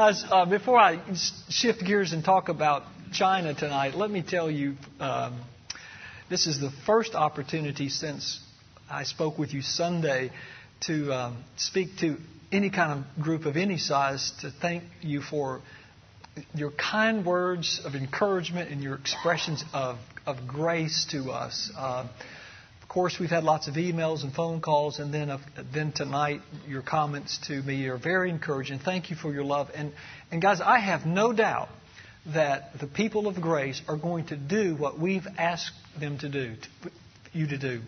Guys, uh, before I shift gears and talk about China tonight, let me tell you um, this is the first opportunity since I spoke with you Sunday to um, speak to any kind of group of any size to thank you for your kind words of encouragement and your expressions of, of grace to us. Uh, course, we've had lots of emails and phone calls, and then, uh, then tonight, your comments to me are very encouraging. Thank you for your love. And, and guys, I have no doubt that the people of grace are going to do what we've asked them to do, to, you to do.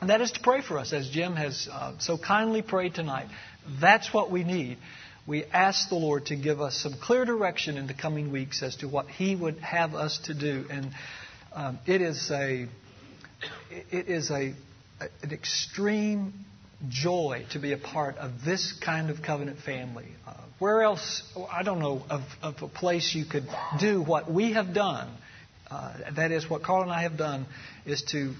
And that is to pray for us, as Jim has uh, so kindly prayed tonight. That's what we need. We ask the Lord to give us some clear direction in the coming weeks as to what He would have us to do. And um, it is a it is a, an extreme joy to be a part of this kind of covenant family. Uh, where else, I don't know, of, of, a place you could do what we have done. Uh, that is, what Carl and I have done is to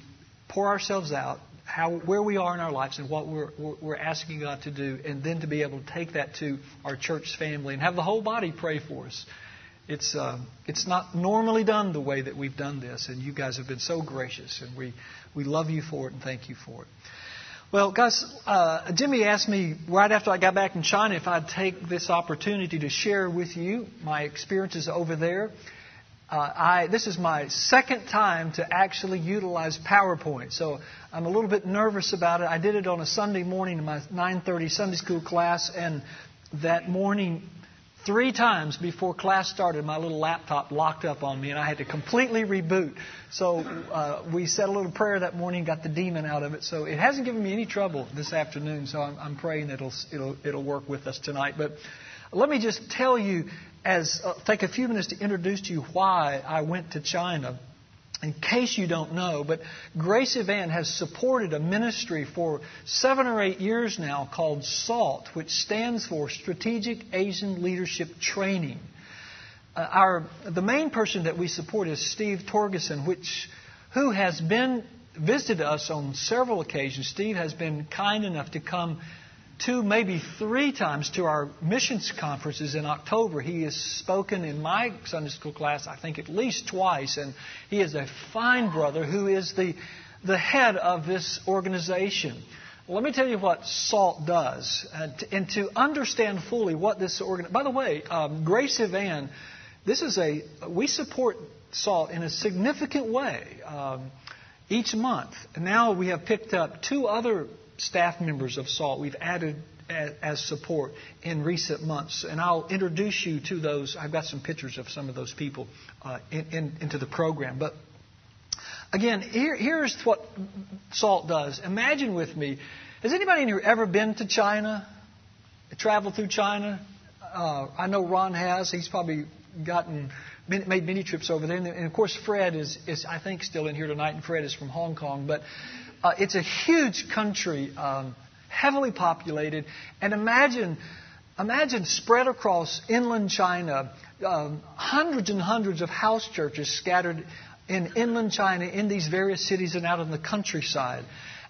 pour ourselves out, how, where we are in our lives and what we're, we're asking God to do, and then to be able to take that to our church family and have the whole body pray for us. It's, uh, it's not normally done the way that we've done this, and you guys have been so gracious, and we, we love you for it and thank you for it. Well, guys, uh, Jimmy asked me right after I got back in China if I'd take this opportunity to share with you my experiences over there. Uh, I, this is my second time to actually utilize PowerPoint, so I'm a little bit nervous about it. I did it on a Sunday morning in my 9:30 Sunday school class, and that morning, three times before class started, my little laptop locked up on me, and I had to completely reboot. So uh, we said a little prayer that morning, got the demon out of it. So it hasn't given me any trouble this afternoon. So I'm, I'm praying it'll it'll it'll work with us tonight, but. Let me just tell you as uh, take a few minutes to introduce to you why I went to China. In case you don't know, but Grace Evan has supported a ministry for seven or eight years now called SALT, which stands for Strategic Asian Leadership Training. Uh, our, the main person that we support is Steve Torgeson, which, who has been visited us on several occasions. Steve has been kind enough to come two, maybe three times to our missions conferences in October. He has spoken in my Sunday school class, I think at least twice, and he is a fine brother who is the, the head of this organization. Let me tell you what SALT does, and to, and to understand fully what this organ. By the way, um, Grace Evan, this is a we support SALT in a significant way um, each month. Now we have picked up two other staff members of SALT we've added as support in recent months. And I'll introduce you to those. I've got some pictures of some of those people uh, in, in, into the program. But again, here, here's what SALT does. Imagine with me has anybody in here ever been to China? Traveled through China? Uh, I know Ron has. He's probably gotten made many trips over there. And of course, Fred is, is, I think, still in here tonight, and Fred is from Hong Kong. But uh, it's a huge country, um, heavily populated, and imagine, imagine spread across inland China, um, hundreds and hundreds of house churches scattered in inland China, in these various cities and out in the countryside.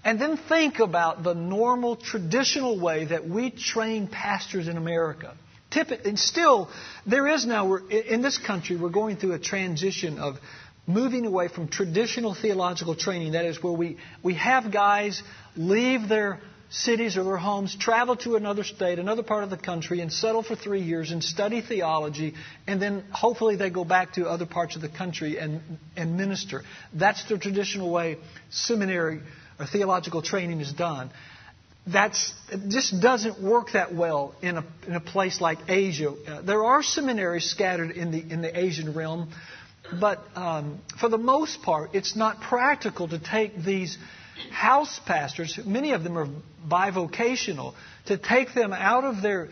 And then think about the normal, traditional way that we train pastors in America. And still, there is now, in this country, we're going through a transition of moving away from traditional theological training. That is, where we, we have guys leave their cities or their homes, travel to another state, another part of the country, and settle for three years and study theology, and then hopefully they go back to other parts of the country and, and minister. That's the traditional way seminary or theological training is done. That's, just doesn't work that well in a, in a place like Asia. Uh, there are seminaries scattered in the, in the Asian realm, but um, for the most part, it's not practical to take these house pastors, many of them are bivocational, to take them out of their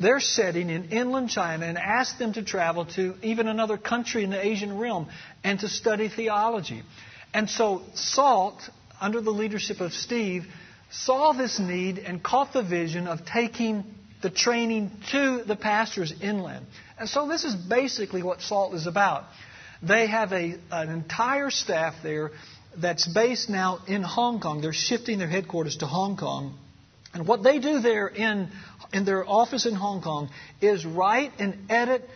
their setting in inland China and ask them to travel to even another country in the Asian realm and to study theology. And so SALT, under the leadership of Steve, saw this need and caught the vision of taking the training to the pastors inland. And so this is basically what SALT is about. They have a, an entire staff there that's based now in Hong Kong. They're shifting their headquarters to Hong Kong. And what they do there in, in their office in Hong Kong is write and edit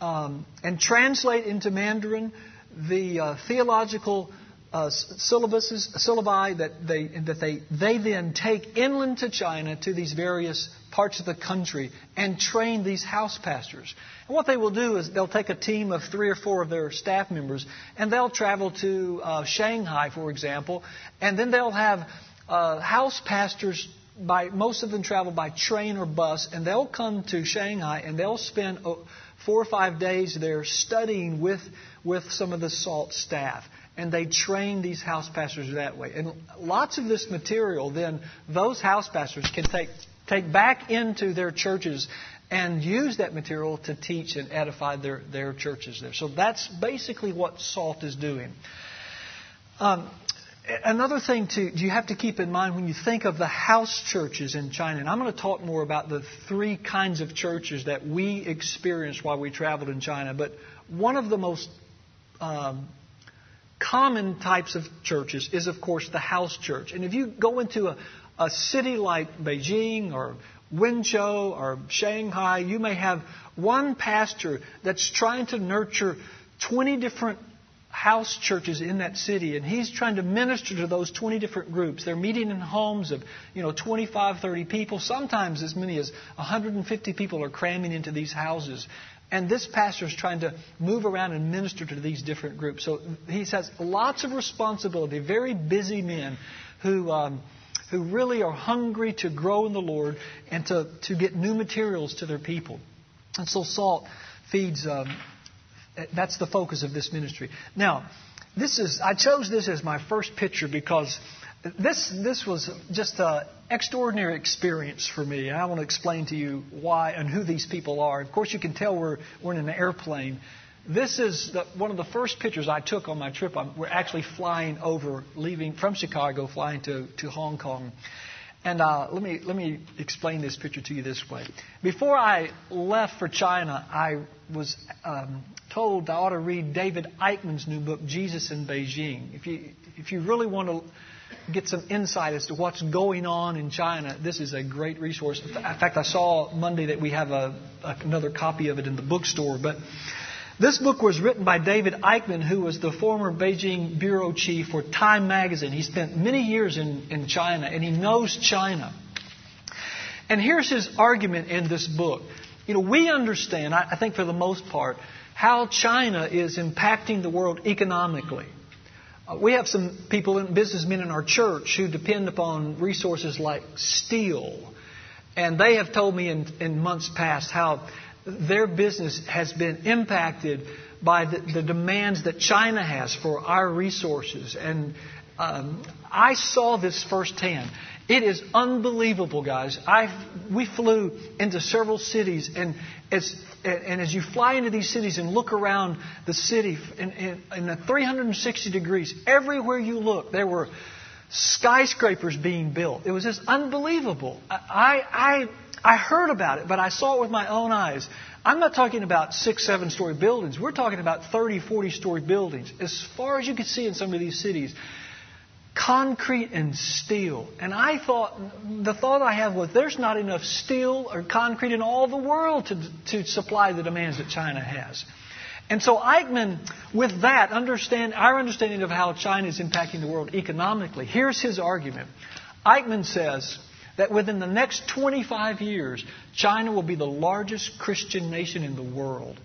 um, and translate into Mandarin the uh, theological uh, syllabuses, syllabi that they that they they then take inland to China to these various parts of the country and train these house pastors. And what they will do is they'll take a team of three or four of their staff members and they'll travel to uh, Shanghai, for example, and then they'll have uh, house pastors. By most of them travel by train or bus, and they'll come to Shanghai and they'll spend uh, four or five days there studying with with some of the SALT staff and they train these house pastors that way. And lots of this material, then, those house pastors can take, take back into their churches and use that material to teach and edify their, their churches there. So that's basically what SALT is doing. Um, another thing to you have to keep in mind when you think of the house churches in China, and I'm going to talk more about the three kinds of churches that we experienced while we traveled in China. But one of the most um, common types of churches is, of course, the house church. And if you go into a, a city like Beijing or Wenzhou or Shanghai, you may have one pastor that's trying to nurture 20 different house churches in that city and he's trying to minister to those 20 different groups they're meeting in homes of you know 25 30 people sometimes as many as 150 people are cramming into these houses and this pastor is trying to move around and minister to these different groups. So he has lots of responsibility, very busy men who, um, who really are hungry to grow in the Lord and to, to get new materials to their people. And so salt feeds, um, that's the focus of this ministry. Now, this is, I chose this as my first picture because this, this was just an extraordinary experience for me. I want to explain to you why and who these people are. Of course, you can tell we're, we're in an airplane. This is the, one of the first pictures I took on my trip. I'm, we're actually flying over, leaving from Chicago, flying to, to Hong Kong. And uh, let, me, let me explain this picture to you this way. Before I left for China, I was um, told I ought to read David Aikman's new book, Jesus in Beijing. If you, if you really want to get some insight as to what's going on in China, this is a great resource. In fact, I saw Monday that we have a, another copy of it in the bookstore. But this book was written by David Aikman, who was the former Beijing bureau chief for Time magazine. He spent many years in, in China, and he knows China. And here's his argument in this book. You know, we understand, I, I think for the most part, how China is impacting the world economically. We have some people, businessmen in our church, who depend upon resources like steel. And they have told me in, in months past how their business has been impacted by the, the demands that China has for our resources. And um, I saw this firsthand. It is unbelievable, guys. I we flew into several cities, and as and as you fly into these cities and look around the city in, in, in 360 degrees, everywhere you look, there were skyscrapers being built. It was just unbelievable. I, I, I heard about it, but I saw it with my own eyes. I'm not talking about six, seven story buildings. We're talking about 30, 40 story buildings. As far as you can see in some of these cities, concrete and steel. And I thought, the thought I have was there's not enough steel or concrete in all the world to, to supply the demands that China has. And so Aikman, with that, understand our understanding of how China is impacting the world economically. Here's his argument. Aikman says that within the next 25 years, China will be the largest Christian nation in the world.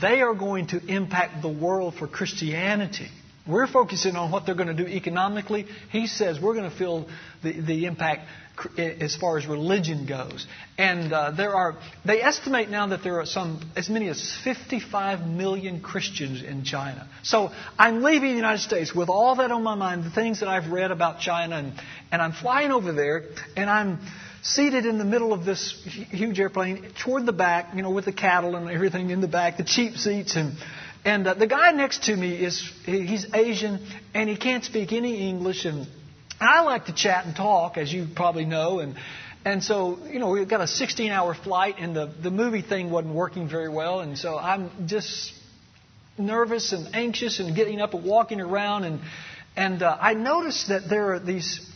They are going to impact the world for Christianity. We're focusing on what they're going to do economically. He says we're going to feel the, the impact as far as religion goes. And uh, there are, they estimate now that there are some, as many as 55 million Christians in China. So I'm leaving the United States with all that on my mind, the things that I've read about China, and, and I'm flying over there, and I'm seated in the middle of this huge airplane toward the back, you know, with the cattle and everything in the back, the cheap seats, and and uh, the guy next to me is he's Asian and he can't speak any English and I like to chat and talk as you probably know and and so you know we've got a 16 hour flight and the the movie thing wasn't working very well and so I'm just nervous and anxious and getting up and walking around and and uh, I noticed that there are these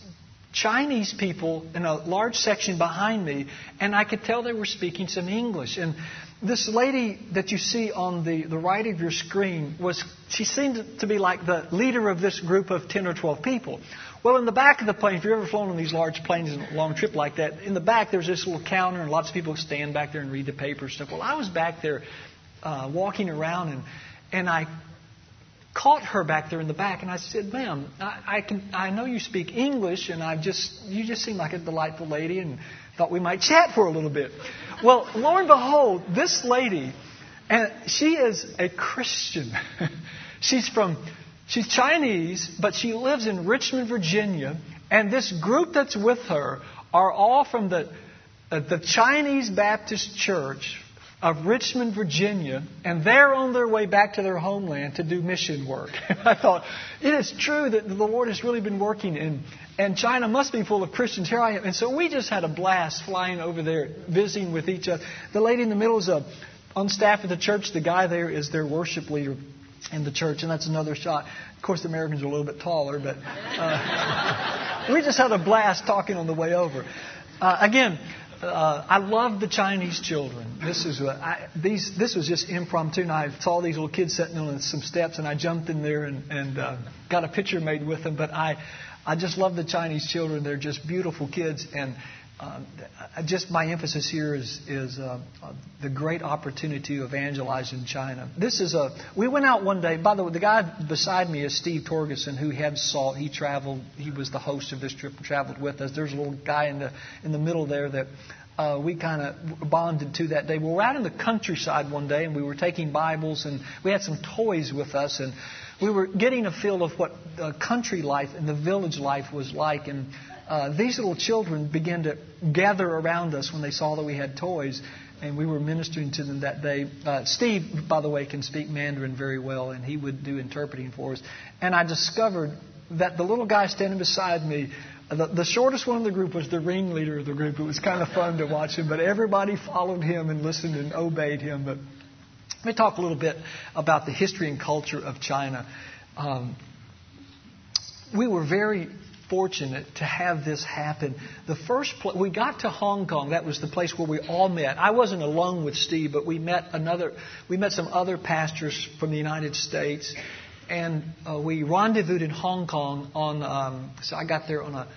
Chinese people in a large section behind me, and I could tell they were speaking some English. And this lady that you see on the, the right of your screen was she seemed to be like the leader of this group of 10 or 12 people. Well, in the back of the plane, if you've ever flown on these large planes in a long trip like that, in the back there's this little counter, and lots of people stand back there and read the paper and stuff. Well, I was back there uh, walking around, and and I caught her back there in the back, and I said, "Ma'am, I, I can I know you speak English, and I just you just seem like a delightful lady, and thought we might chat for a little bit." Well, lo and behold, this lady, and she is a Christian. She's from She's Chinese, but she lives in Richmond, Virginia, and this group that's with her are all from the, uh, the Chinese Baptist Church of Richmond, Virginia, and they're on their way back to their homeland to do mission work. I thought, it is true that the Lord has really been working in, and China must be full of Christians. Here I am. And so we just had a blast flying over there, visiting with each other. The lady in the middle is a, on staff at the church. The guy there is their worship leader in the church, and that's another shot. Of course, the Americans are a little bit taller, but uh, we just had a blast talking on the way over. Uh, again, uh, I love the Chinese children. This is what I, these. This was just impromptu, and I saw these little kids sitting on some steps, and I jumped in there and, and uh, got a picture made with them. But I, I just love the Chinese children. They're just beautiful kids, and um, just my emphasis here is, is uh, uh, the great opportunity to evangelize in China. This is a. We went out one day. By the way, the guy beside me is Steve Torgeson, who had SALT. He traveled. He was the host of this trip and traveled with us. There's a little guy in the in the middle there that uh, we kind of bonded to that day. We were out in the countryside one day, and we were taking Bibles, and we had some toys with us, and we were getting a feel of what country life and the village life was like, and uh, these little children began to gather around us when they saw that we had toys, and we were ministering to them that day. Uh, Steve, by the way, can speak Mandarin very well, and he would do interpreting for us. And I discovered that the little guy standing beside me, the, the shortest one in the group was the ringleader of the group. It was kind of fun to watch him, but everybody followed him and listened and obeyed him. But let me talk a little bit about the history and culture of China. Um, we were very fortunate to have this happen. The first pl- we got to Hong Kong. That was the place where we all met. I wasn't alone with Steve, but we met another. We met some other pastors from the United States, and uh, we rendezvoused in Hong Kong on. Um, so I got there on a,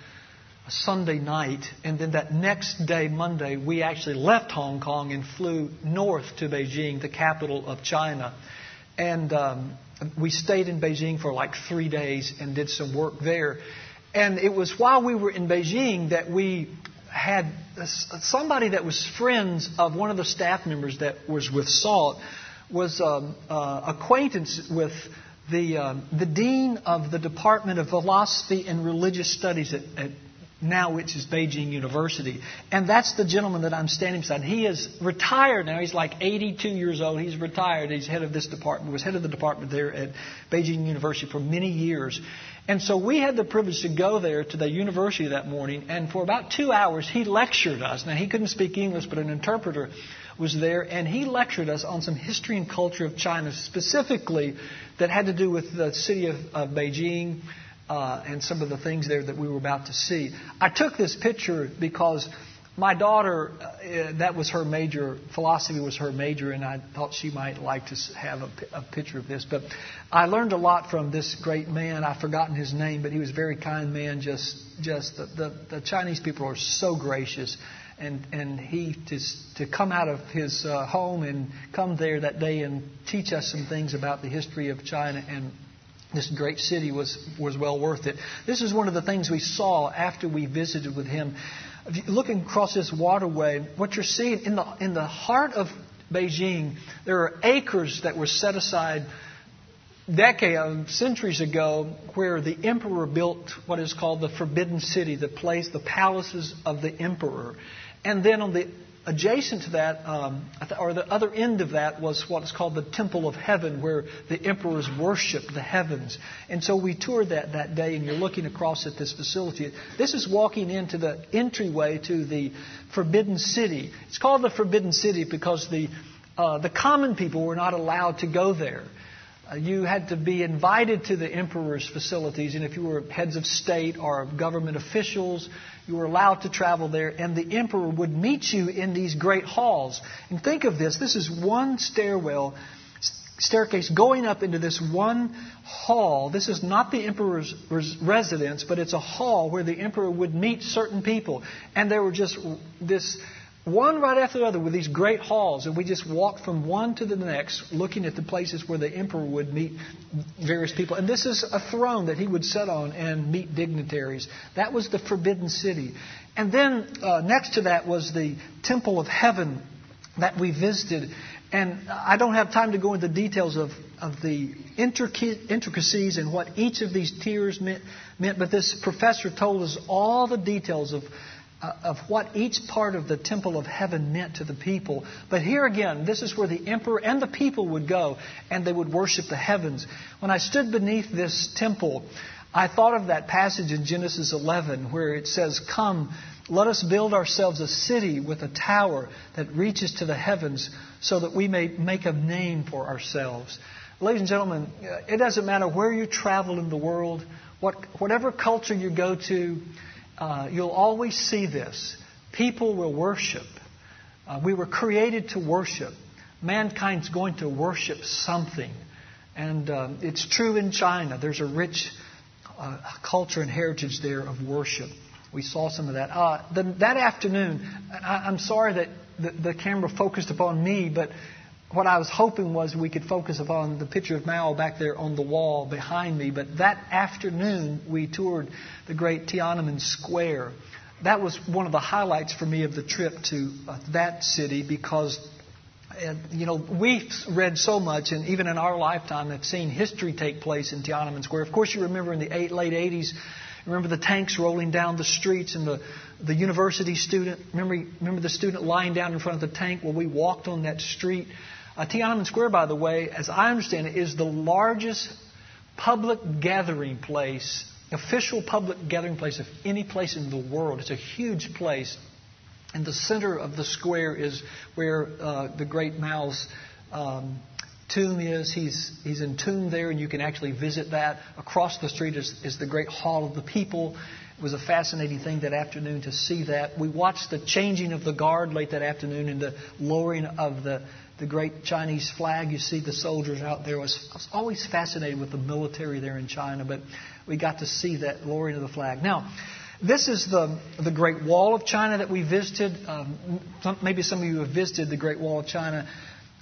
a Sunday night, and then that next day, Monday, we actually left Hong Kong and flew north to Beijing, the capital of China, and. Um, we stayed in Beijing for like three days and did some work there. And it was while we were in Beijing that we had somebody that was friends of one of the staff members that was with SALT was um, uh, acquaintance with the um, the dean of the Department of Philosophy and Religious Studies at, at now which is Beijing University. And that's the gentleman that I'm standing beside. He is retired now. He's like 82 years old. He's retired. He's head of this department, was head of the department there at Beijing University for many years. And so we had the privilege to go there to the university that morning, and for about two hours he lectured us. Now he couldn't speak English, but an interpreter was there, and he lectured us on some history and culture of China, specifically that had to do with the city of, of Beijing uh, and some of the things there that we were about to see. I took this picture because my daughter, uh, that was her major, philosophy was her major, and I thought she might like to have a, a, picture of this. But I learned a lot from this great man. I've forgotten his name, but he was a very kind man. Just, just the, the, the Chinese people are so gracious. And, and he to, to come out of his uh, home and come there that day and teach us some things about the history of China and this great city was, was well worth it. This is one of the things we saw after we visited with him looking across this waterway, what you're seeing in the, in the heart of Beijing, there are acres that were set aside decades, um, centuries ago, where the emperor built what is called the Forbidden City, the place, the palaces of the emperor. And then on the adjacent to that, um, or the other end of that, was what's called the Temple of Heaven, where the emperors worship the heavens. And so we toured that that day, and you're looking across at this facility. This is walking into the entryway to the Forbidden City. It's called the Forbidden City because the uh, the common people were not allowed to go there. You had to be invited to the emperor's facilities, and if you were heads of state or government officials, you were allowed to travel there, and the emperor would meet you in these great halls. And think of this this is one stairwell, staircase going up into this one hall. This is not the emperor's residence, but it's a hall where the emperor would meet certain people. And there were just this one right after the other with these great halls, and we just walked from one to the next, looking at the places where the emperor would meet various people. And this is a throne that he would sit on and meet dignitaries. That was the Forbidden City. And then uh, next to that was the Temple of Heaven that we visited. And I don't have time to go into details of, of the intricacies and what each of these tiers meant, meant, but this professor told us all the details of Uh, of what each part of the temple of heaven meant to the people. But here again, this is where the emperor and the people would go, and they would worship the heavens. When I stood beneath this temple, I thought of that passage in Genesis 11 where it says, Come, let us build ourselves a city with a tower that reaches to the heavens so that we may make a name for ourselves. Ladies and gentlemen, uh, it doesn't matter where you travel in the world, what, whatever culture you go to, uh, you'll always see this. People will worship. Uh, we were created to worship. Mankind's going to worship something. And uh, it's true in China. There's a rich uh, culture and heritage there of worship. We saw some of that. Uh, the, that afternoon, I, am sorry that the, the camera focused upon me, but what I was hoping was we could focus upon the picture of Mao back there on the wall behind me. But that afternoon, we toured the great Tiananmen Square. That was one of the highlights for me of the trip to uh, that city because, uh, you know, we've read so much, and even in our lifetime, have seen history take place in Tiananmen Square. Of course, you remember in the late 80s, remember the tanks rolling down the streets and the, the university student. Remember, remember the student lying down in front of the tank? Well, we walked on that street. Uh, Tiananmen Square, by the way, as I understand it, is the largest public gathering place, official public gathering place of any place in the world. It's a huge place. And the center of the square is where uh, the great Mao's um, tomb is. He's, he's entombed there, and you can actually visit that. Across the street is, is the great Hall of the People. It was a fascinating thing that afternoon to see that. We watched the changing of the guard late that afternoon and the lowering of the the great Chinese flag. You see the soldiers out there. I was, I was always fascinated with the military there in China, but we got to see that lowering of the flag. Now, this is the, the Great Wall of China that we visited. Um, some, maybe some of you have visited the Great Wall of China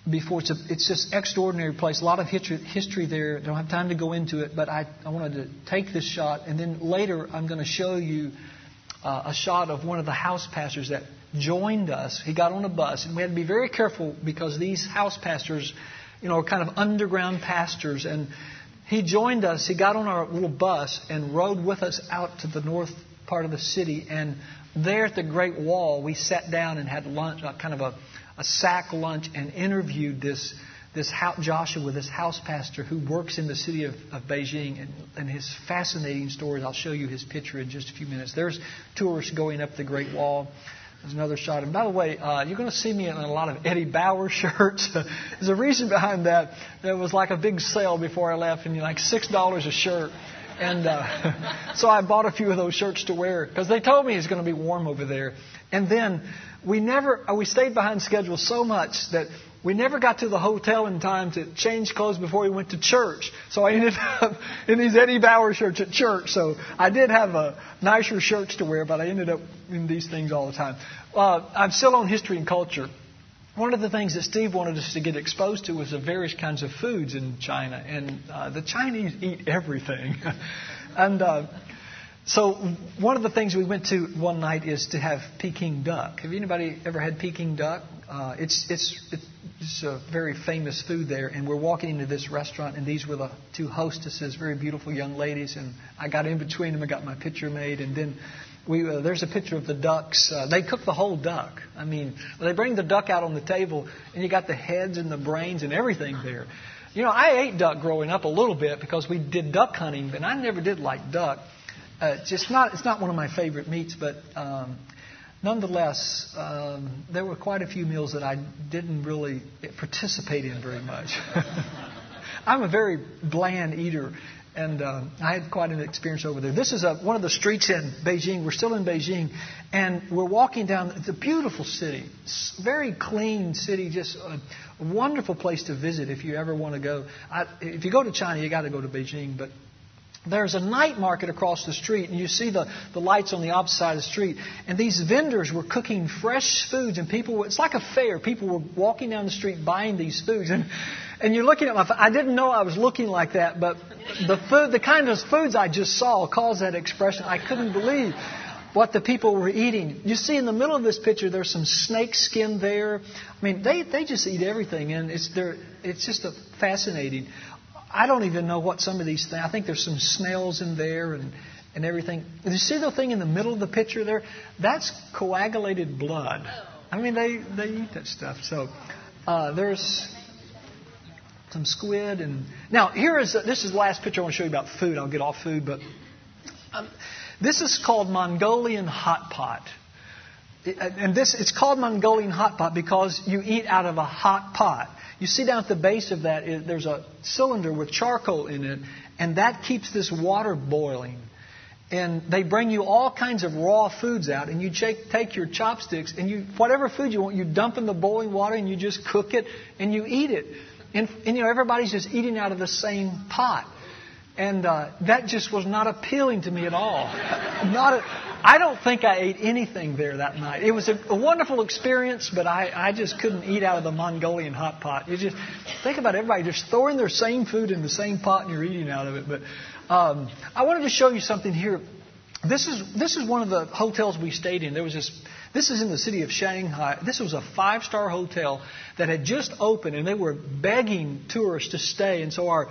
before. It's, a, it's just extraordinary place. A lot of history, history there. Don't have time to go into it, but I, I wanted to take this shot, and then later I'm going to show you uh, a shot of one of the house pastors that joined us. He got on a bus, and we had to be very careful because these house pastors, you know, are kind of underground pastors. And he joined us. He got on our little bus and rode with us out to the north part of the city. And there at the Great Wall, we sat down and had lunch, uh, kind of a, a sack lunch, and interviewed this this Joshua, with this house pastor who works in the city of, of Beijing, and, and, his fascinating stories. I'll show you his picture in just a few minutes. There's tourists going up the Great Wall. There's another shot. And by the way, uh, you're going to see me in a lot of Eddie Bauer shirts. There's a reason behind that. There was like a big sale before I left, and like six dollars a shirt. And uh, so I bought a few of those shirts to wear because they told me it's going to be warm over there. And then we never uh, we stayed behind schedule so much that we never got to the hotel in time to change clothes before we went to church. So I ended up in these Eddie Bauer shirts at church. So I did have a nicer shirts to wear, but I ended up in these things all the time. Uh, I'm still on history and culture. One of the things that Steve wanted us to get exposed to was the various kinds of foods in China, and uh, the Chinese eat everything. and uh, so one of the things we went to one night is to have Peking duck. Have anybody ever had Peking duck? Uh, it's, it's, it's a very famous food there, and we're walking into this restaurant, and these were the two hostesses, very beautiful young ladies, and I got in between them and got my picture made, and then we, uh, there's a picture of the ducks. Uh, they cook the whole duck. I mean, they bring the duck out on the table, and you got the heads and the brains and everything there. You know, I ate duck growing up a little bit because we did duck hunting, but I never did like duck. Uh, just not, it's not one of my favorite meats, but um, nonetheless, um, there were quite a few meals that I didn't really participate in very much. I'm a very bland eater, and uh, I had quite an experience over there. This is a, one of the streets in Beijing. We're still in Beijing, and we're walking down. It's a beautiful city, very clean city, just a, wonderful place to visit if you ever want to go. I, if you go to China, you got to go to Beijing, but there's a night market across the street, and you see the, the lights on the opposite side of the street. And these vendors were cooking fresh foods, and people were, it's like a fair. People were walking down the street buying these foods. And, and you're looking at my, I didn't know I was looking like that, but the food, the kind of foods I just saw caused that expression. I couldn't believe what the people were eating. You see in the middle of this picture, there's some snake skin there. I mean, they, they just eat everything, and it's, it's just a fascinating. I don't even know what some of these things. I think there's some snails in there and and everything. You see the thing in the middle of the picture there? That's coagulated blood. I mean, they they eat that stuff. So uh, there's some squid and now here is this is the last picture I want to show you about food. I'll get off food, but um, this is called Mongolian hot pot. And this it's called Mongolian hot pot because you eat out of a hot pot. You see down at the base of that, there's a cylinder with charcoal in it, and that keeps this water boiling. And they bring you all kinds of raw foods out, and you take, take your chopsticks and you, whatever food you want, you dump in the boiling water and you just cook it and you eat it. And, and you know, everybody's just eating out of the same pot. And uh, that just was not appealing to me at all. not I don't think I ate anything there that night. It was a, a wonderful experience, but I, I just couldn't eat out of the Mongolian hot pot. You just think about everybody just throwing their same food in the same pot and you're eating out of it. But um, I wanted to show you something here. This is this is one of the hotels we stayed in. There was this. This is in the city of Shanghai. This was a five-star hotel that had just opened, and they were begging tourists to stay. And so our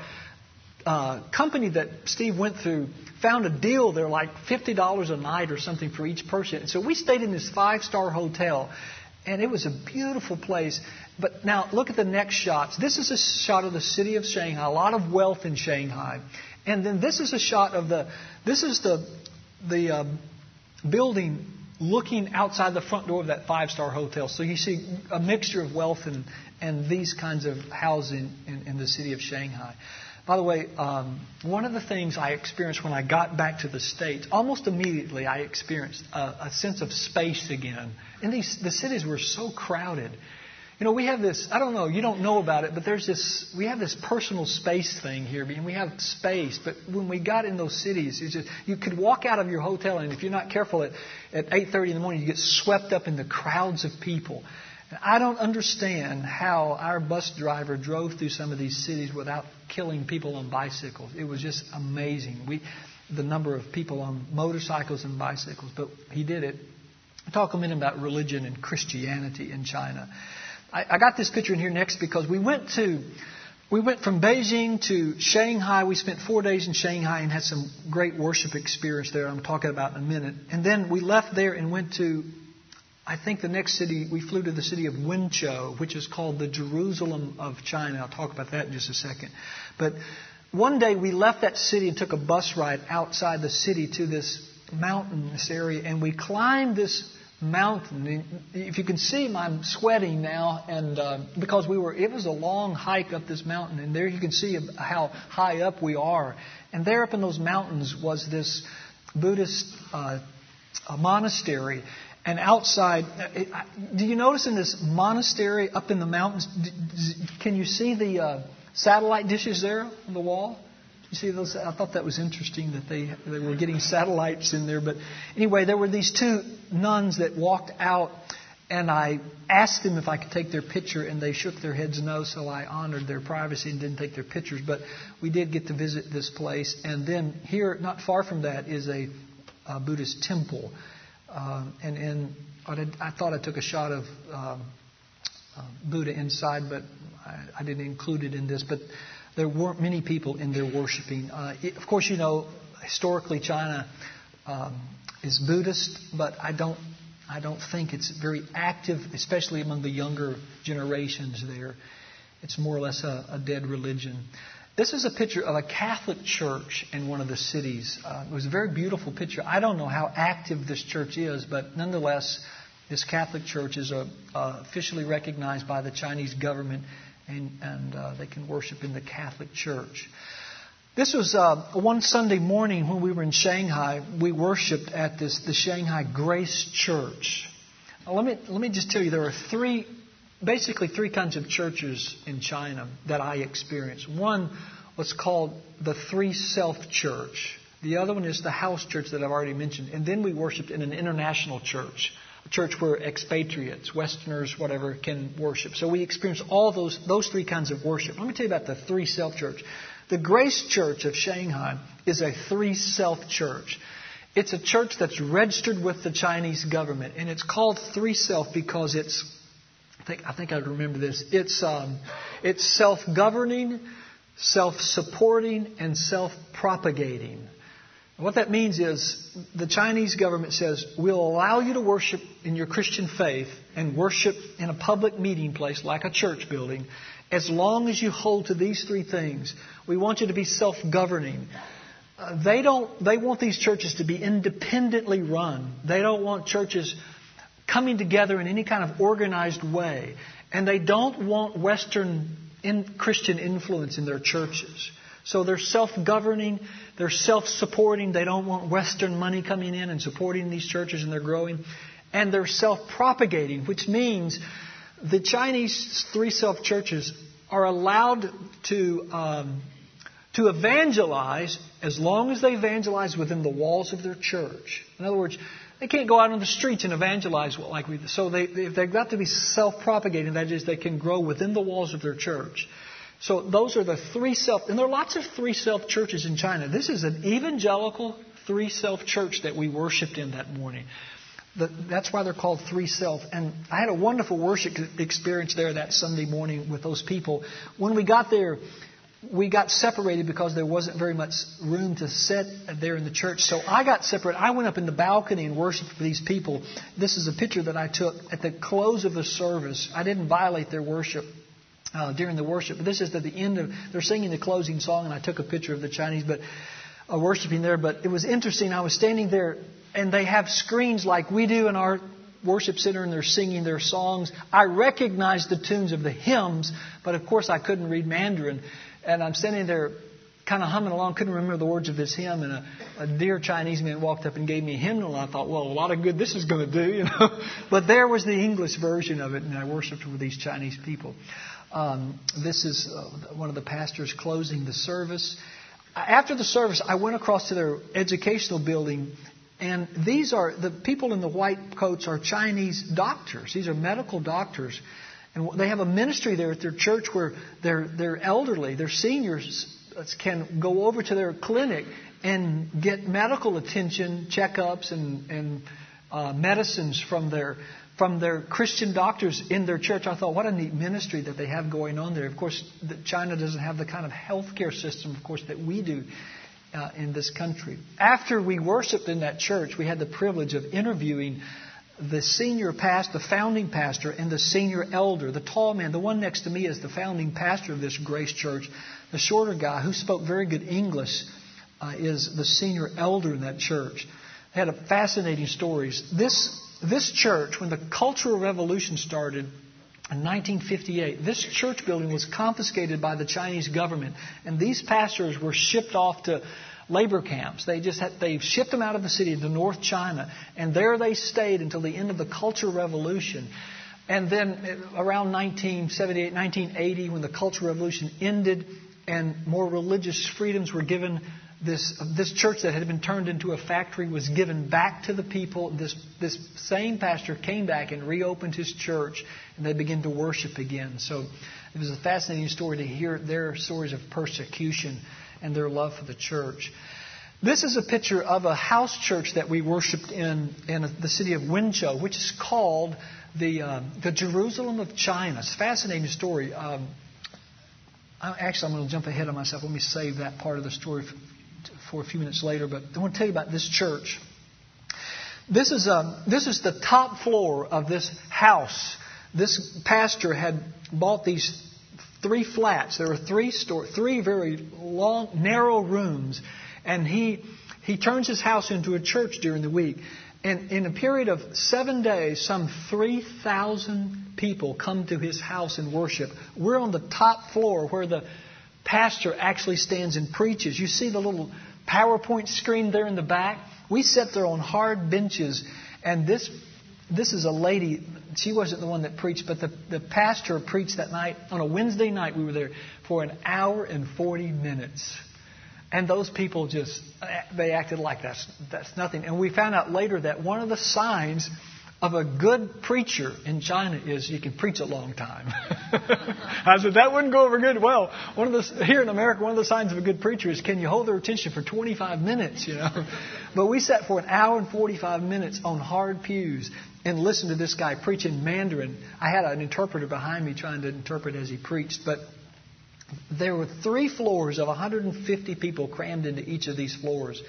uh, company that Steve went through found a deal there like $50 a night or something for each person. And so we stayed in this five star hotel, and it was a beautiful place. But now look at the next shots. This is a shot of the city of Shanghai, a lot of wealth in Shanghai. And then this is a shot of the, this is the, the uh, building looking outside the front door of that five star hotel. So you see a mixture of wealth and, and these kinds of housing in, in the city of Shanghai. By the way, um, one of the things I experienced when I got back to the States, almost immediately I experienced a, a sense of space again. And these, the cities were so crowded. You know, we have this, I don't know, you don't know about it, but there's this, we have this personal space thing here. And we have space, but when we got in those cities, it's just, you could walk out of your hotel and if you're not careful at, at 8.30 in the morning, you get swept up in the crowds of people. And I don't understand how our bus driver drove through some of these cities without killing people on bicycles. It was just amazing. We, the number of people on motorcycles and bicycles, but he did it. talk a minute about religion and Christianity in China. I, I got this picture in here next because we went to we went from Beijing to Shanghai. We spent four days in Shanghai and had some great worship experience there. I'm talking about in a minute. And then we left there and went to I think the next city, we flew to the city of Wenzhou, which is called the Jerusalem of China. I'll talk about that in just a second. But one day we left that city and took a bus ride outside the city to this mountain, this area, and we climbed this mountain. If you can see, I'm sweating now, and uh, because we were, it was a long hike up this mountain, and there you can see how high up we are. And there up in those mountains was this Buddhist uh, monastery, and outside, do you notice in this monastery up in the mountains, can you see the uh, satellite dishes there on the wall? You see those? I thought that was interesting that they they were getting satellites in there. But anyway, there were these two nuns that walked out, and I asked them if I could take their picture, and they shook their heads no. So I honored their privacy and didn't take their pictures. But we did get to visit this place, and then here, not far from that, is a, a Buddhist temple. Um, and and I, I, thought I took a shot of um, uh, Buddha inside, but I, I, didn't include it in this. But there weren't many people in there worshiping. Uh, it, of course, you know, historically China um, is Buddhist, but I don't. I don't think it's very active, especially among the younger generations there. It's more or less a, a dead religion. This is a picture of a Catholic church in one of the cities. Uh, it was a very beautiful picture. I don't know how active this church is, but nonetheless, this Catholic church is a, uh, officially recognized by the Chinese government and, and uh, they can worship in the Catholic Church. This was uh, one Sunday morning when we were in Shanghai. We worshipped at this the Shanghai Grace Church. Let me let me just tell you there are three, basically three kinds of churches in China that I experienced. One what's called the Three Self Church. The other one is the house church that I've already mentioned. And then we worshiped in an international church, a church where expatriates, Westerners, whatever, can worship. So we experienced all those, those three kinds of worship. Let me tell you about the Three Self Church. The Grace Church of Shanghai is a Three Self Church. It's a church that's registered with the Chinese government, and it's called Three Self because it's think I think I remember this. It's um, it's self-governing, self-supporting, and self-propagating. What that means is the Chinese government says, we'll allow you to worship in your Christian faith and worship in a public meeting place like a church building as long as you hold to these three things. We want you to be self governing. Uh, they don't, they want these churches to be independently run. They don't want churches coming together in any kind of organized way. And they don't want Western in Christian influence in their churches. So they're self governing, they're self supporting, they don't want Western money coming in and supporting these churches and they're growing. And they're self propagating, which means the Chinese three self churches are allowed to, um, to evangelize as long as they evangelize within the walls of their church. In other words, they can't go out on the streets and evangelize like we. So they, they've got to be self-propagating. That is, they can grow within the walls of their church. So those are the three self, and there are lots of three self churches in China. This is an evangelical three self church that we worshipped in that morning. The, that's why they're called three self. And I had a wonderful worship experience there that Sunday morning with those people. When we got there, we got separated because there wasn't very much room to sit there in the church. So I got separate. I went up in the balcony and worshiped for these people. This is a picture that I took at the close of the service. I didn't violate their worship uh, during the worship. But this is at the end of, they're singing the closing song, and I took a picture of the Chinese, but uh, worshiping there. But it was interesting. I was standing there, and they have screens like we do in our worship center, and they're singing their songs. I recognized the tunes of the hymns, but of course I couldn't read Mandarin. And I'm standing there kind of humming along, couldn't remember the words of this hymn, and a, a dear Chinese man walked up and gave me a hymnal, and I thought, well, a lot of good this is going to do, you know. but there was the English version of it, and I worshiped with these Chinese people. Um, this is uh, one of the pastors closing the service. After the service, I went across to their educational building, and these are the people in the white coats are Chinese doctors. These are medical doctors. And they have a ministry there at their church where their, their elderly, their seniors can go over to their clinic and get medical attention, checkups, and, and uh, medicines from their from their Christian doctors in their church. I thought, what a neat ministry that they have going on there. Of course, China doesn't have the kind of healthcare system, of course, that we do uh, in this country. After we worshiped in that church, we had the privilege of interviewing the senior pastor, the founding pastor, and the senior elder, the tall man. The one next to me is the founding pastor of this Grace Church. The shorter guy, who spoke very good English, uh, is the senior elder in that church. They had a fascinating stories. This this church, when the Cultural Revolution started in 1958, this church building was confiscated by the Chinese government, and these pastors were shipped off to labor camps. They just had, they shipped them out of the city to North China, and there they stayed until the end of the Cultural Revolution. And then uh, around 1978, 1980, when the Cultural Revolution ended and more religious freedoms were given this, this church that had been turned into a factory was given back to the people. This, this same pastor came back and reopened his church, and they began to worship again. So it was a fascinating story to hear their stories of persecution and their love for the church. This is a picture of a house church that we worshiped in, in the city of Wenzhou, which is called the, uh, the Jerusalem of China. It's a fascinating story. Um, actually, I'm going to jump ahead of myself. Let me save that part of the story for a few minutes later, but I want to tell you about this church. This is, um, this is the top floor of this house. This pastor had bought these three flats. There were three store, three very long, narrow rooms, and he he turns his house into a church during the week. And in a period of seven days, some 3,000 people come to his house and worship. We're on the top floor where the pastor actually stands and preaches. You see the little PowerPoint screen there in the back? We sit there on hard benches, and this this is a lady. She wasn't the one that preached, but the, the pastor preached that night on a Wednesday night. We were there for an hour and 40 minutes. And those people just, they acted like that's, that's nothing. And we found out later that one of the signs of a good preacher in China is you can preach a long time. I said that wouldn't go over good. Well, one of the here in America, one of the signs of a good preacher is can you hold their attention for 25 minutes? You know, but we sat for an hour and 45 minutes on hard pews and listened to this guy preach in Mandarin. I had an interpreter behind me trying to interpret as he preached, but there were three floors of 150 people crammed into each of these floors.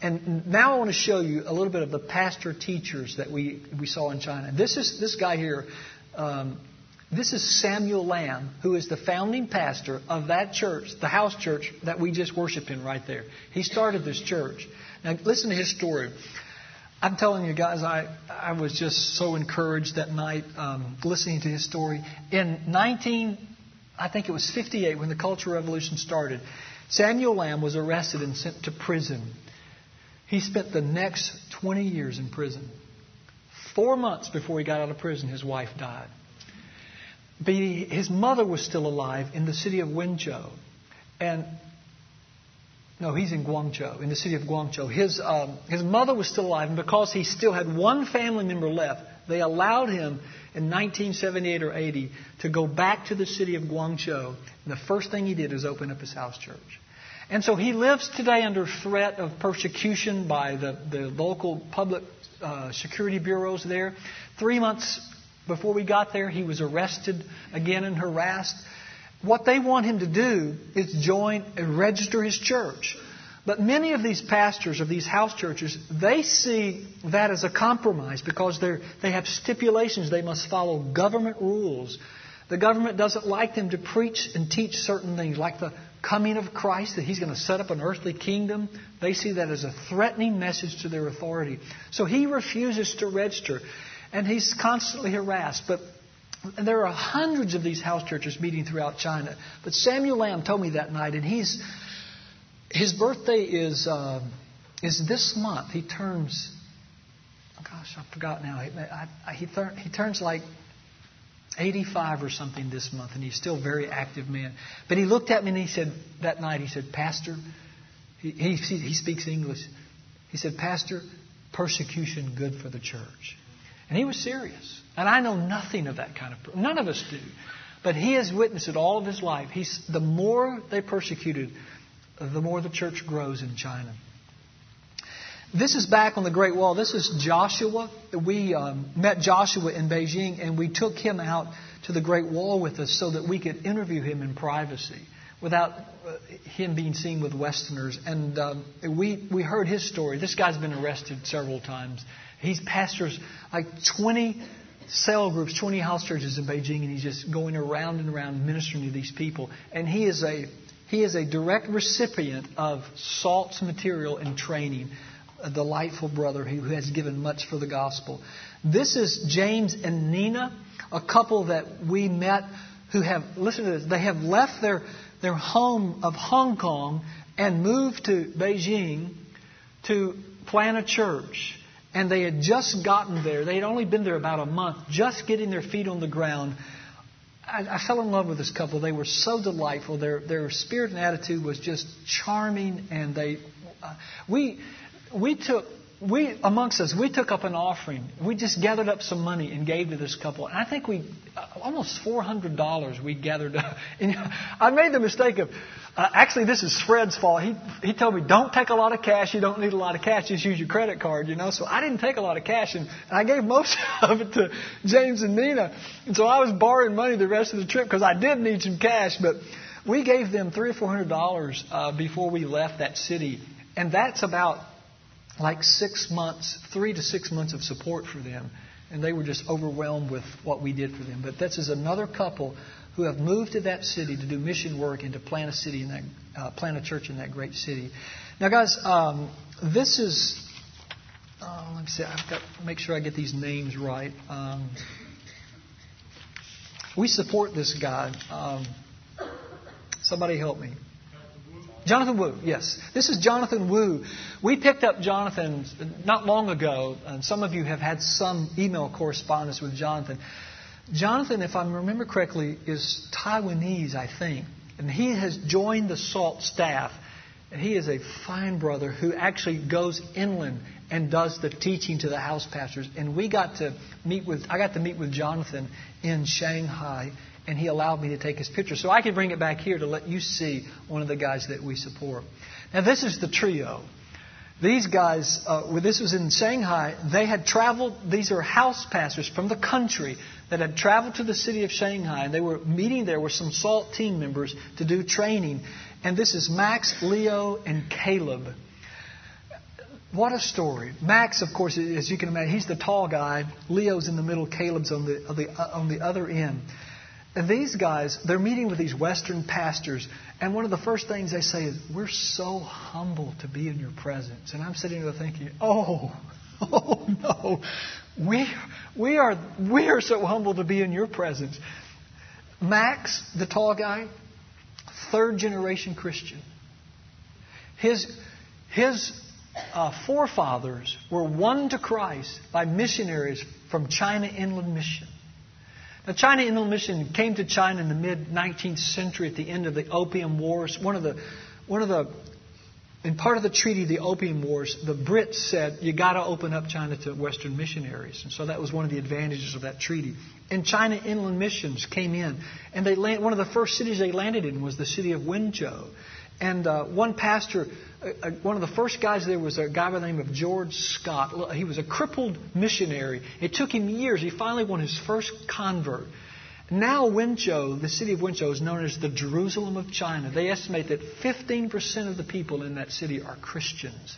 And now I want to show you a little bit of the pastor teachers that we, we saw in China. This is this guy here. Um, this is Samuel Lamb, who is the founding pastor of that church, the house church that we just worshiped in right there. He started this church. Now listen to his story. I'm telling you guys, I, I was just so encouraged that night um, listening to his story. In 19, I think it was 58, when the Cultural Revolution started, Samuel Lamb was arrested and sent to prison he spent the next 20 years in prison. Four months before he got out of prison, his wife died. But his mother was still alive in the city of Wenzhou. And no, he's in Guangzhou, in the city of Guangzhou. His, um, his mother was still alive, and because he still had one family member left, they allowed him in 1978 or 80 to go back to the city of Guangzhou. And the first thing he did was open up his house church. And so he lives today under threat of persecution by the, the local public uh, security bureaus there. Three months before we got there, he was arrested again and harassed. What they want him to do is join and register his church. But many of these pastors of these house churches, they see that as a compromise because they have stipulations. They must follow government rules. The government doesn't like them to preach and teach certain things, like the coming of Christ, that He's going to set up an earthly kingdom. They see that as a threatening message to their authority. So he refuses to register, and he's constantly harassed. But there are hundreds of these house churches meeting throughout China. But Samuel Lamb told me that night, and he's his birthday is uh, is this month. He turns. Oh gosh, I forgot now. He, I, I, he, he turns like 85 or something this month, and he's still a very active man. But he looked at me and he said, that night, he said, Pastor, he, he, he speaks English. He said, Pastor, persecution good for the church. And he was serious. And I know nothing of that kind of, none of us do. But he has witnessed it all of his life. He's, the more they persecuted, the more the church grows in China. This is back on the Great Wall. This is Joshua. We um, met Joshua in Beijing, and we took him out to the Great Wall with us so that we could interview him in privacy without uh, him being seen with Westerners. And um, we, we heard his story. This guy's been arrested several times. He's pastors like 20 cell groups, 20 house churches in Beijing, and he's just going around and around ministering to these people. And he is a he is a direct recipient of SALT's material and training a delightful brother who has given much for the gospel. This is James and Nina, a couple that we met who have, listen to this, they have left their, their home of Hong Kong and moved to Beijing to plant a church. And they had just gotten there. They had only been there about a month, just getting their feet on the ground. I, I fell in love with this couple. They were so delightful. Their, their spirit and attitude was just charming, and they, uh, we, we took we amongst us we took up an offering. We just gathered up some money and gave to this couple. And i think we uh, almost $400 we gathered up. And i made the mistake of uh, actually this is fred's fault. He, he told me don't take a lot of cash. You don't need a lot of cash. Just use your credit card you know? So i didn't take a lot of cash and, and i gave most of it to james and nina. And so i was borrowing money the rest of the trip because i did need some cash. But we gave them three or four hundred dollars uh, before we left that city. And that's about like six months, three to six months of support for them. And they were just overwhelmed with what we did for them. But this is another couple who have moved to that city to do mission work and to plant a city in that, uh, plant a church in that great city. Now, guys, um, this is uh, let me see. I've got to make sure I get these names right. Um, we support this guy. Um, somebody help me. Jonathan Wu, yes. This is Jonathan Wu. We picked up Jonathan not long ago, and some of you have had some email correspondence with Jonathan. Jonathan, if I remember correctly, is Taiwanese, I think. And he has joined the SALT staff. And he is a fine brother who actually goes inland and does the teaching to the house pastors. And we got to meet with, I got to meet with Jonathan in Shanghai, and he allowed me to take his picture. So I could bring it back here to let you see one of the guys that we support. Now, this is the trio. These guys, uh, well, this was in Shanghai, they had traveled, these are house pastors from the country that had traveled to the city of Shanghai, and they were meeting there with some SALT team members to do training. And this is Max, Leo, and Caleb. What a story. Max, of course, as you can imagine, he's the tall guy. Leo's in the middle, Caleb's on the, on the, on the other end. And these guys, they're meeting with these Western pastors, and one of the first things they say is, We're so humble to be in your presence. And I'm sitting there thinking, Oh, oh no. We, we, are, we are so humble to be in your presence. Max, the tall guy, third generation Christian. His, his uh, forefathers were won to Christ by missionaries from China Inland Mission. Now, China Inland Mission came to China in the mid 19th century at the end of the Opium Wars. One of the, one of the, in part of the treaty the Opium Wars, the Brits said you got to open up China to Western missionaries, and so that was one of the advantages of that treaty. And China Inland Missions came in, and they land, one of the first cities they landed in was the city of Wenzhou. And uh, one pastor, uh, uh, one of the first guys there was a guy by the name of George Stott. He was a crippled missionary. It took him years. He finally won his first convert. Now, Wenzhou, the city of Wenzhou, is known as the Jerusalem of China. They estimate that 15% of the people in that city are Christians.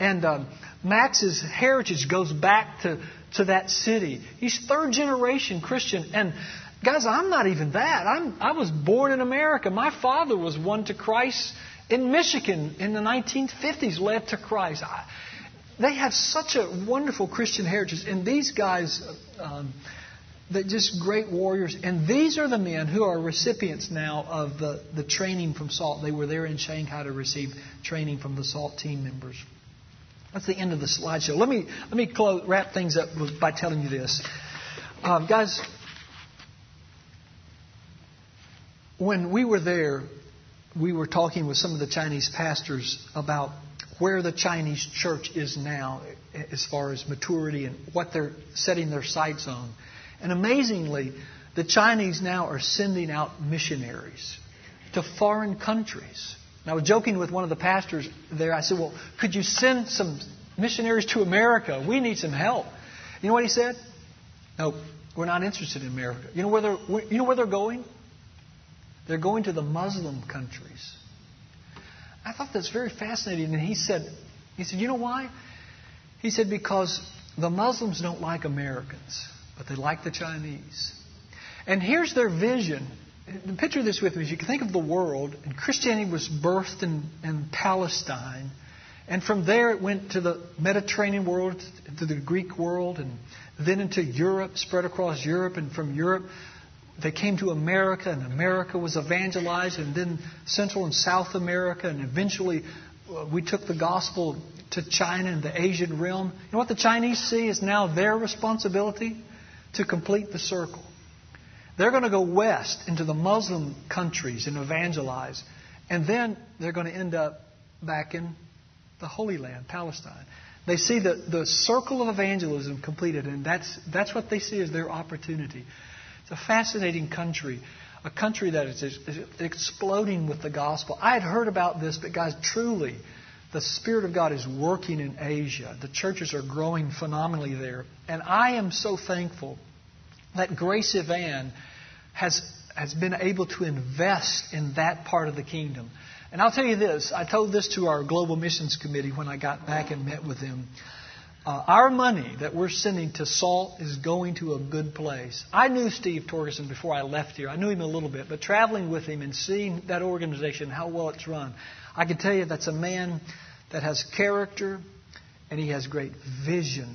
And um, Max's heritage goes back to, to that city. He's third generation Christian. And Guys, I'm not even that. I'm, I was born in America. My father was won to Christ in Michigan in the 1950s, led to Christ. I, they have such a wonderful Christian heritage. And these guys, um, they're just great warriors. And these are the men who are recipients now of the, the training from SALT. They were there in Shanghai to receive training from the SALT team members. That's the end of the slideshow. Let me, let me close, wrap things up by telling you this. Um, guys, when we were there, we were talking with some of the Chinese pastors about where the Chinese church is now as far as maturity and what they're setting their sights on. And amazingly, the Chinese now are sending out missionaries to foreign countries. And I was joking with one of the pastors there. I said, Well, could you send some missionaries to America? We need some help. You know what he said? No, we're not interested in America. You know where they're, you know where they're going? They're going to the Muslim countries. I thought that's very fascinating. And he said, he said, you know why? He said, because the Muslims don't like Americans, but they like the Chinese. And here's their vision. Picture this with me. You can think of the world, and Christianity was birthed in, in Palestine. And from there it went to the Mediterranean world, to the Greek world, and then into Europe, spread across Europe, and from Europe they came to America, and America was evangelized, and then Central and South America, and eventually uh, we took the gospel to China and the Asian realm. You know what the Chinese see is now their responsibility to complete the circle. They're going to go west into the Muslim countries and evangelize, and then they're going to end up back in the Holy Land, Palestine. They see the, the circle of evangelism completed, and that's, that's what they see as their opportunity. It's a fascinating country, a country that is, exploding with the gospel. I had heard about this, but guys, truly, the Spirit of God is working in Asia. The churches are growing phenomenally there. And I am so thankful that Grace Evan has, has been able to invest in that part of the kingdom. And I'll tell you this I told this to our Global Missions Committee when I got back and met with them. Uh, our money that we're sending to SALT is going to a good place. I knew Steve Torgerson before I left here. I knew him a little bit, but traveling with him and seeing that organization, how well it's run, I can tell you that's a man that has character and he has great vision.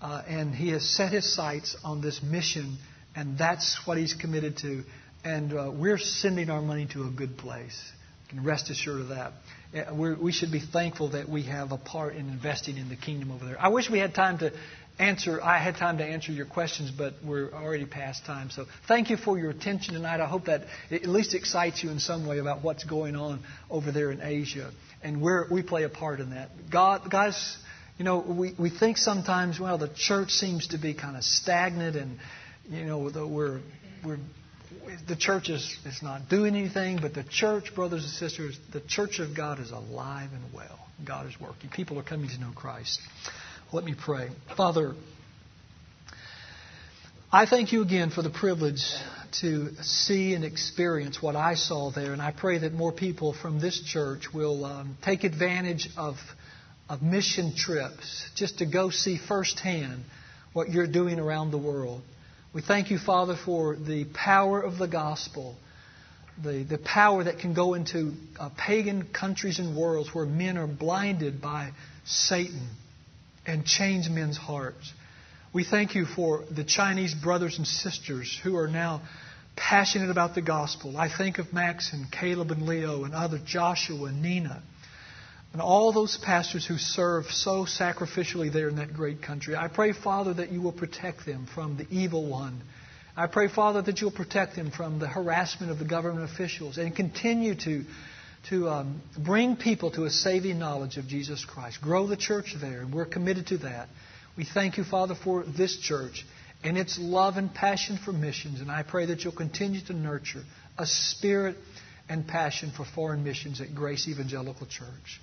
Uh, and he has set his sights on this mission, and that's what he's committed to. And uh, we're sending our money to a good place. You can rest assured of that. We're, we should be thankful that we have a part in investing in the kingdom over there. I wish we had time to answer. I had time to answer your questions, but we're already past time. So thank you for your attention tonight. I hope that at least excites you in some way about what's going on over there in Asia, and we we play a part in that. God, guys, you know, we we think sometimes, well, the church seems to be kind of stagnant, and you know, we're we're the church is, is not doing anything, but the church, brothers and sisters, the church of God is alive and well. God is working. People are coming to know Christ. Let me pray. Father, I thank you again for the privilege to see and experience what I saw there, and I pray that more people from this church will um, take advantage of, of mission trips just to go see firsthand what you're doing around the world. We thank you, Father, for the power of the gospel, the, the power that can go into uh, pagan countries and worlds where men are blinded by Satan and change men's hearts. We thank you for the Chinese brothers and sisters who are now passionate about the gospel. I think of Max and Caleb and Leo and other Joshua and Nina and all those pastors who serve so sacrificially there in that great country. I pray, Father, that you will protect them from the evil one. I pray, Father, that you'll protect them from the harassment of the government officials and continue to to um, bring people to a saving knowledge of Jesus Christ. Grow the church there, and we're committed to that. We thank you, Father, for this church and its love and passion for missions, and I pray that you'll continue to nurture a spirit and passion for foreign missions at Grace Evangelical Church.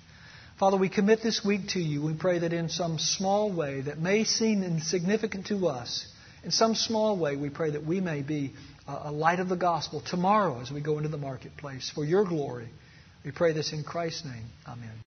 Father, we commit this week to you. We pray that in some small way that may seem insignificant to us, in some small way, we pray that we may be a light of the gospel tomorrow as we go into the marketplace for your glory. We pray this in Christ's name. Amen.